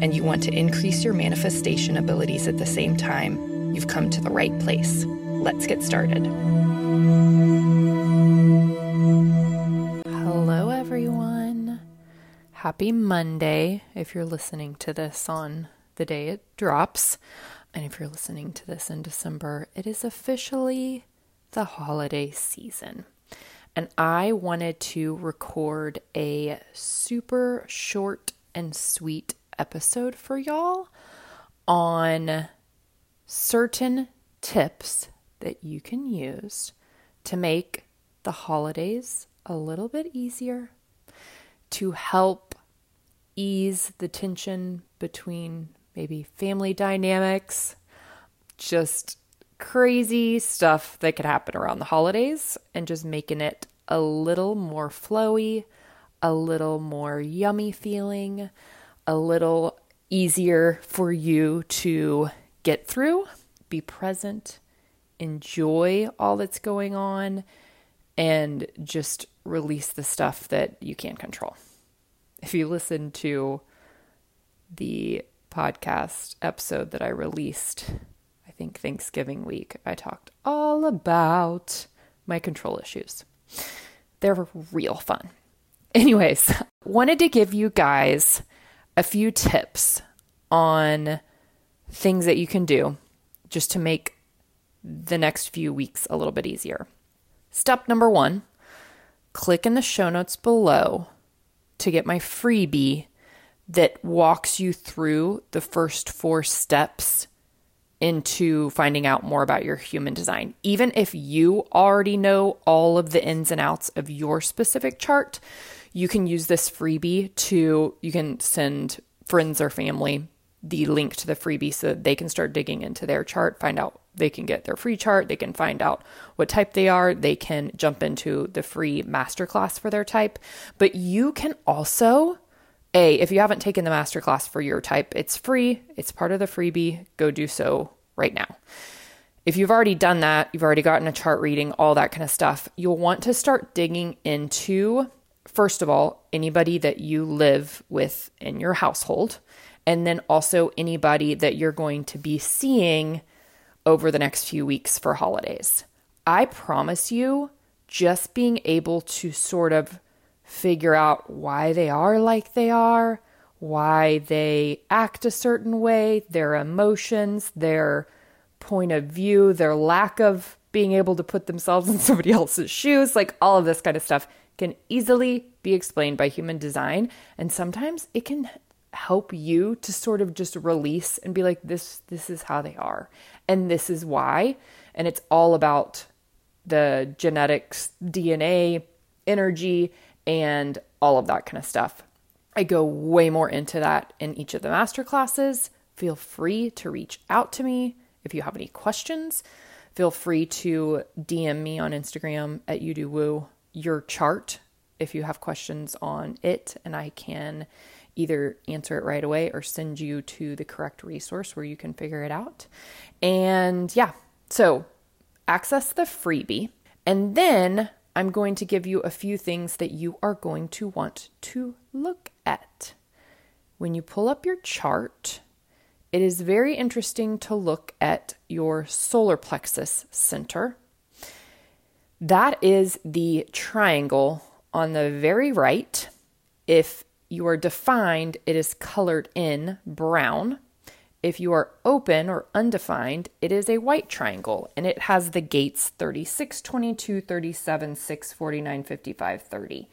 and you want to increase your manifestation abilities at the same time, you've come to the right place. Let's get started. Hello, everyone. Happy Monday if you're listening to this on the day it drops. And if you're listening to this in December, it is officially the holiday season. And I wanted to record a super short and sweet episode for y'all on certain tips that you can use to make the holidays a little bit easier, to help ease the tension between maybe family dynamics, just crazy stuff that could happen around the holidays, and just making it a little more flowy, a little more yummy feeling, a little easier for you to get through, be present, enjoy all that's going on, and just release the stuff that you can't control. If you listen to the podcast episode that I released, I think Thanksgiving week, I talked all about my control issues. They're real fun. Anyways, wanted to give you guys a few tips on things that you can do just to make the next few weeks a little bit easier. Step number one click in the show notes below to get my freebie that walks you through the first four steps into finding out more about your human design. Even if you already know all of the ins and outs of your specific chart, you can use this freebie to, you can send friends or family the link to the freebie so that they can start digging into their chart, find out they can get their free chart, they can find out what type they are, they can jump into the free masterclass for their type. But you can also, A, if you haven't taken the masterclass for your type, it's free, it's part of the freebie. Go do so right now. If you've already done that, you've already gotten a chart reading, all that kind of stuff, you'll want to start digging into first of all, anybody that you live with in your household, and then also anybody that you're going to be seeing over the next few weeks for holidays. I promise you, just being able to sort of figure out why they are like they are, why they act a certain way, their emotions, their point of view, their lack of being able to put themselves in somebody else's shoes, like all of this kind of stuff can easily be explained by human design. And sometimes it can help you to sort of just release and be like, this, this is how they are. And this is why. And it's all about the genetics, DNA, energy, and all of that kind of stuff. I go way more into that in each of the master classes. Feel free to reach out to me if you have any questions. Feel free to DM me on Instagram at you do woo your chart if you have questions on it, and I can either answer it right away or send you to the correct resource where you can figure it out. And yeah, so access the freebie, and then I'm going to give you a few things that you are going to want to look at. When you pull up your chart, it is very interesting to look at your solar plexus center that is the triangle on the very right. If you are defined, it is colored in brown. If you are open or undefined, it is a white triangle and it has the gates 36, 22, 37, 6, 49, 55, 30.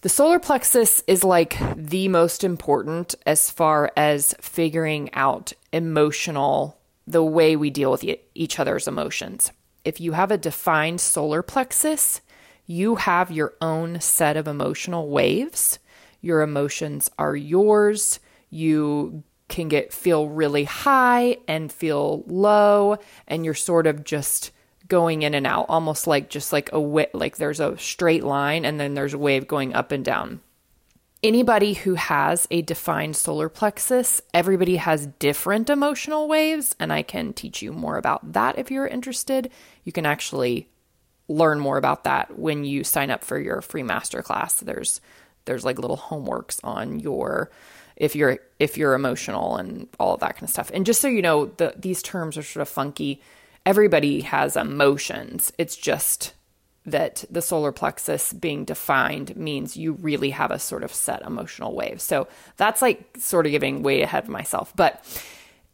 The solar plexus is like the most important as far as figuring out emotional, the way we deal with each other's emotions if you have a defined solar plexus, you have your own set of emotional waves. Your emotions are yours. You can get feel really high and feel low and you're sort of just going in and out almost like just like a like there's a straight line and then there's a wave going up and down anybody who has a defined solar plexus, everybody has different emotional waves, and I can teach you more about that if you're interested. You can actually learn more about that when you sign up for your free masterclass. There's there's like little homeworks on your if you're if you're emotional and all that kind of stuff. And just so you know, the these terms are sort of funky. Everybody has emotions. It's just that the solar plexus being defined means you really have a sort of set emotional wave. So that's like sort of giving way ahead of myself. But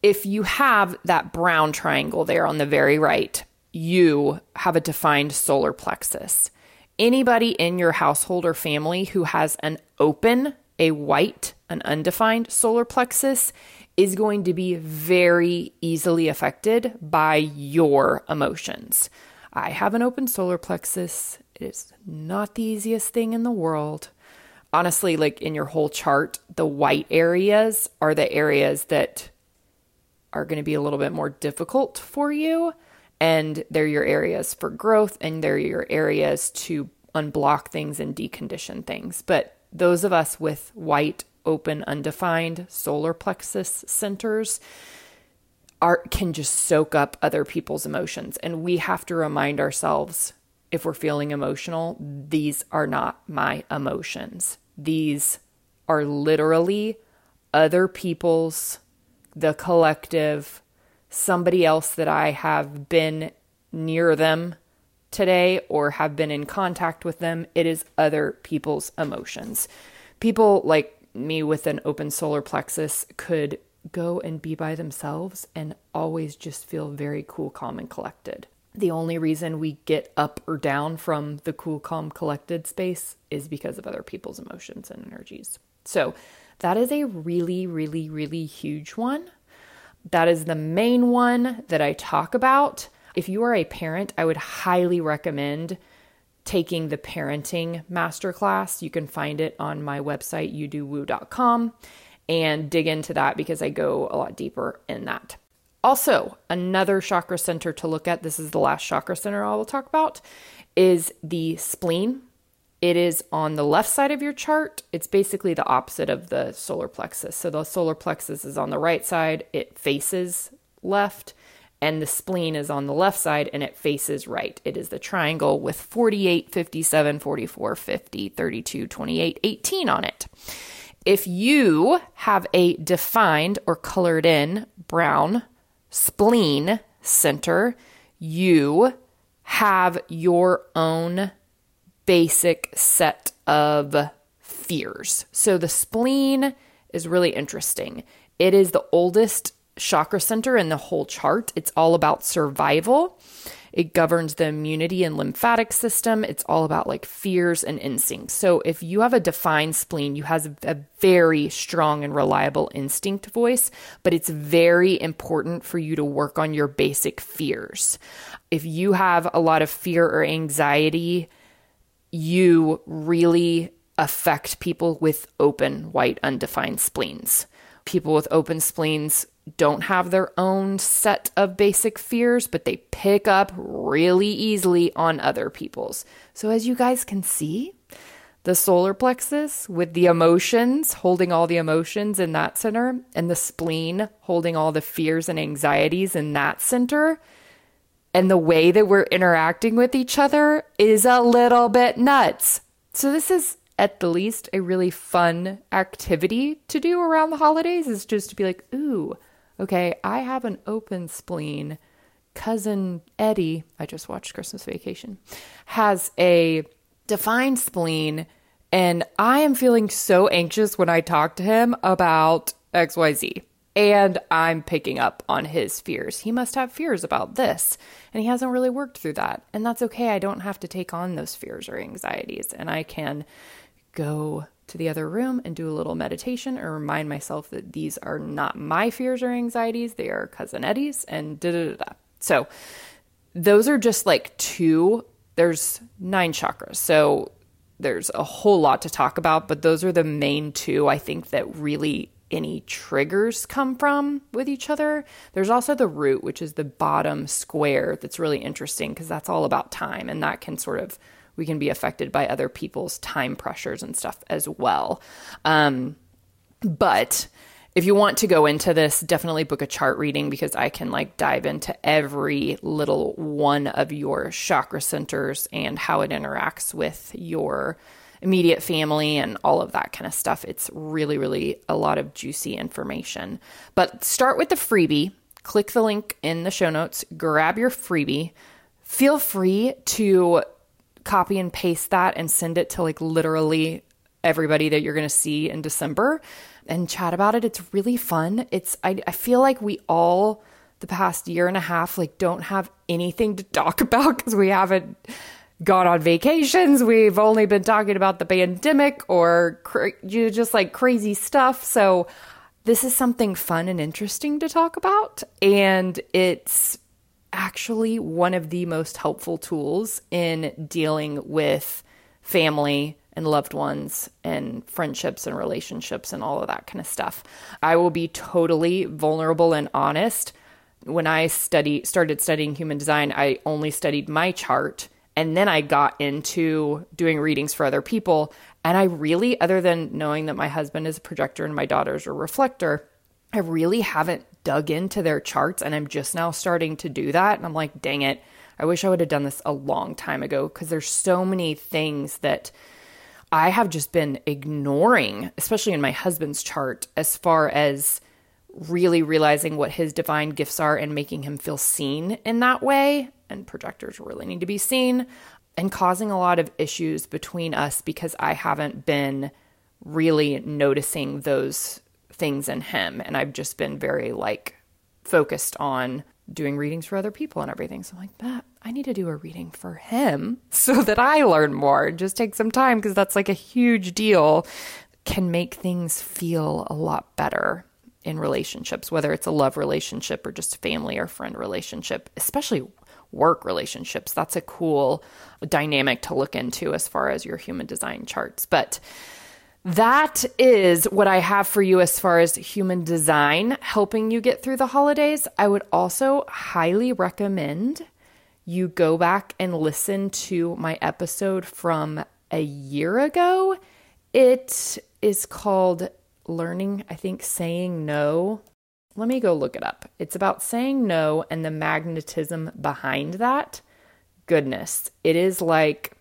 if you have that brown triangle there on the very right, you have a defined solar plexus. Anybody in your household or family who has an open, a white, an undefined solar plexus is going to be very easily affected by your emotions. I have an open solar plexus. It is not the easiest thing in the world. Honestly, like in your whole chart, the white areas are the areas that are going to be a little bit more difficult for you. And they're your areas for growth and they're your areas to unblock things and decondition things. But those of us with white, open, undefined solar plexus centers, art can just soak up other people's emotions. And we have to remind ourselves if we're feeling emotional, these are not my emotions. These are literally other people's, the collective, somebody else that I have been near them today or have been in contact with them. It is other people's emotions. People like me with an open solar plexus could go and be by themselves and always just feel very cool, calm, and collected. The only reason we get up or down from the cool, calm, collected space is because of other people's emotions and energies. So, that is a really, really, really huge one. That is the main one that I talk about. If you are a parent, I would highly recommend taking the parenting masterclass. You can find it on my website, youdowoo.com and dig into that because I go a lot deeper in that. Also, another chakra center to look at, this is the last chakra center I will talk about, is the spleen. It is on the left side of your chart. It's basically the opposite of the solar plexus. So the solar plexus is on the right side, it faces left, and the spleen is on the left side and it faces right. It is the triangle with 48, 57, 44, 50, 32, 28, 18 on it. If you have a defined or colored in brown spleen center, you have your own basic set of fears. So the spleen is really interesting. It is the oldest chakra center in the whole chart. It's all about survival. It governs the immunity and lymphatic system. It's all about like fears and instincts. So if you have a defined spleen, you have a very strong and reliable instinct voice, but it's very important for you to work on your basic fears. If you have a lot of fear or anxiety, you really affect people with open, white, undefined spleens. People with open spleens don't have their own set of basic fears, but they pick up really easily on other people's. So, as you guys can see, the solar plexus with the emotions, holding all the emotions in that center, and the spleen holding all the fears and anxieties in that center. And the way that we're interacting with each other is a little bit nuts. So, this is at the least a really fun activity to do around the holidays, is just to be like, ooh, okay, I have an open spleen. Cousin Eddie, I just watched Christmas Vacation, has a defined spleen. And I am feeling so anxious when I talk to him about XYZ. And I'm picking up on his fears. He must have fears about this, and he hasn't really worked through that. And that's okay. I don't have to take on those fears or anxieties, and I can go to the other room and do a little meditation or remind myself that these are not my fears or anxieties, they are cousin Eddie's and da da da. So those are just like two. There's nine chakras. So there's a whole lot to talk about, but those are the main two I think that really any triggers come from with each other. There's also the root, which is the bottom square, that's really interesting because that's all about time and that can sort of, we can be affected by other people's time pressures and stuff as well. Um, but if you want to go into this, definitely book a chart reading because I can like dive into every little one of your chakra centers and how it interacts with your immediate family and all of that kind of stuff. It's really, really a lot of juicy information. But start with the freebie. Click the link in the show notes, grab your freebie. Feel free to copy and paste that and send it to like literally everybody that you're going to see in December and chat about it. It's really fun. It's I, I feel like we all the past year and a half like don't have anything to talk about because we haven't gone on vacations. We've only been talking about the pandemic or cra- just like crazy stuff. So this is something fun and interesting to talk about. And it's actually one of the most helpful tools in dealing with family and loved ones and friendships and relationships and all of that kind of stuff. I will be totally vulnerable and honest. When I study started studying human design, I only studied my chart and then I got into doing readings for other people. And I really, other than knowing that my husband is a projector and my daughter's a reflector, I really haven't dug into their charts. And I'm just now starting to do that. And I'm like, dang it, I wish I would have done this a long time ago because there's so many things that I have just been ignoring, especially in my husband's chart, as far as really realizing what his divine gifts are and making him feel seen in that way and projectors really need to be seen and causing a lot of issues between us because I haven't been really noticing those things in him. And I've just been very like focused on doing readings for other people and everything. So I'm like, that I need to do a reading for him so that I learn more. Just take some time because that's like a huge deal. Can make things feel a lot better in relationships, whether it's a love relationship or just family or friend relationship, especially work relationships. That's a cool dynamic to look into as far as your human design charts. But that is what I have for you as far as human design helping you get through the holidays. I would also highly recommend you go back and listen to my episode from a year ago. It is called Learning, I think, Saying No let me go look it up. It's about saying no and the magnetism behind that. Goodness, it is like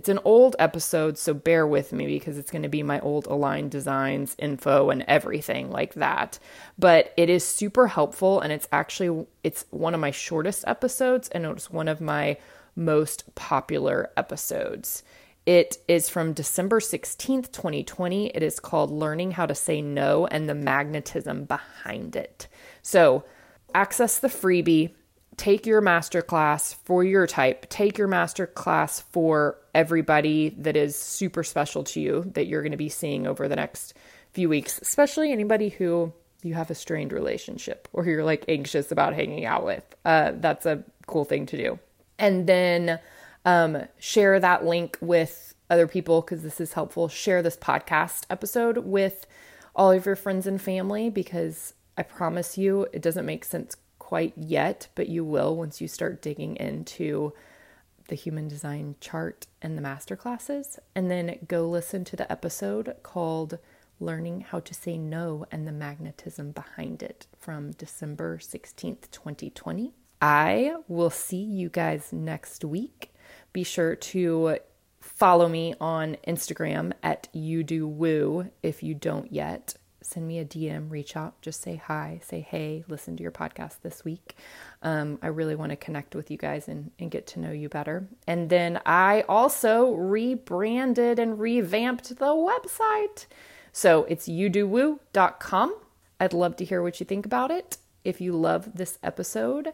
it's an old episode, so bear with me because it's going to be my old aligned designs info and everything like that. But it is super helpful and it's actually it's one of my shortest episodes and it's one of my most popular episodes. It is from December 16th, 2020. It is called Learning How to Say No and the Magnetism Behind It. So, access the freebie, take your masterclass for your type, take your masterclass for everybody that is super special to you that you're going to be seeing over the next few weeks, especially anybody who you have a strained relationship or you're like anxious about hanging out with. Uh, that's a cool thing to do. And then um, share that link with other people because this is helpful. Share this podcast episode with all of your friends and family because I promise you it doesn't make sense quite yet, but you will once you start digging into the human design chart and the master classes. And then go listen to the episode called Learning How to Say No and the Magnetism Behind It from December 16th, 2020. I will see you guys next week. Be sure to follow me on Instagram at you do woo if you don't yet. Send me a DM, reach out, just say hi, say hey, listen to your podcast this week. Um, I really want to connect with you guys and, and get to know you better. And then I also rebranded and revamped the website. So it's youdowoo.com. I'd love to hear what you think about it. If you love this episode,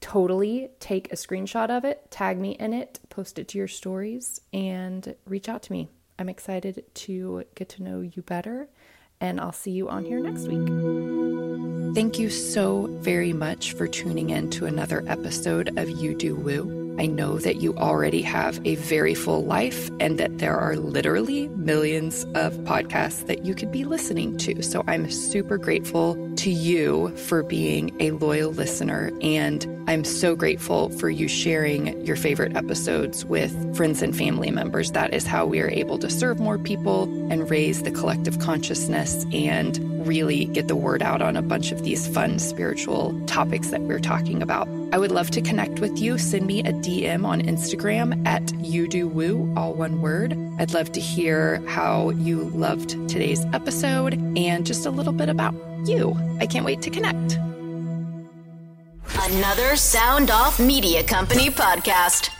totally take a screenshot of it, tag me in it, post it to your stories, and reach out to me. I'm excited to get to know you better, and I'll see you on here next week. Thank you so very much for tuning in to another episode of You Do Woo. I know that you already have a very full life and that there are literally millions of podcasts that you could be listening to. So I'm super grateful to you for being a loyal listener. And I'm so grateful for you sharing your favorite episodes with friends and family members. That is how we are able to serve more people and raise the collective consciousness and really get the word out on a bunch of these fun spiritual topics that we're talking about. I would love to connect with you. Send me a DM on Instagram at you do woo, all one word. I'd love to hear how you loved today's episode and just a little bit about you. I can't wait to connect. Another Sound Off Media Company podcast.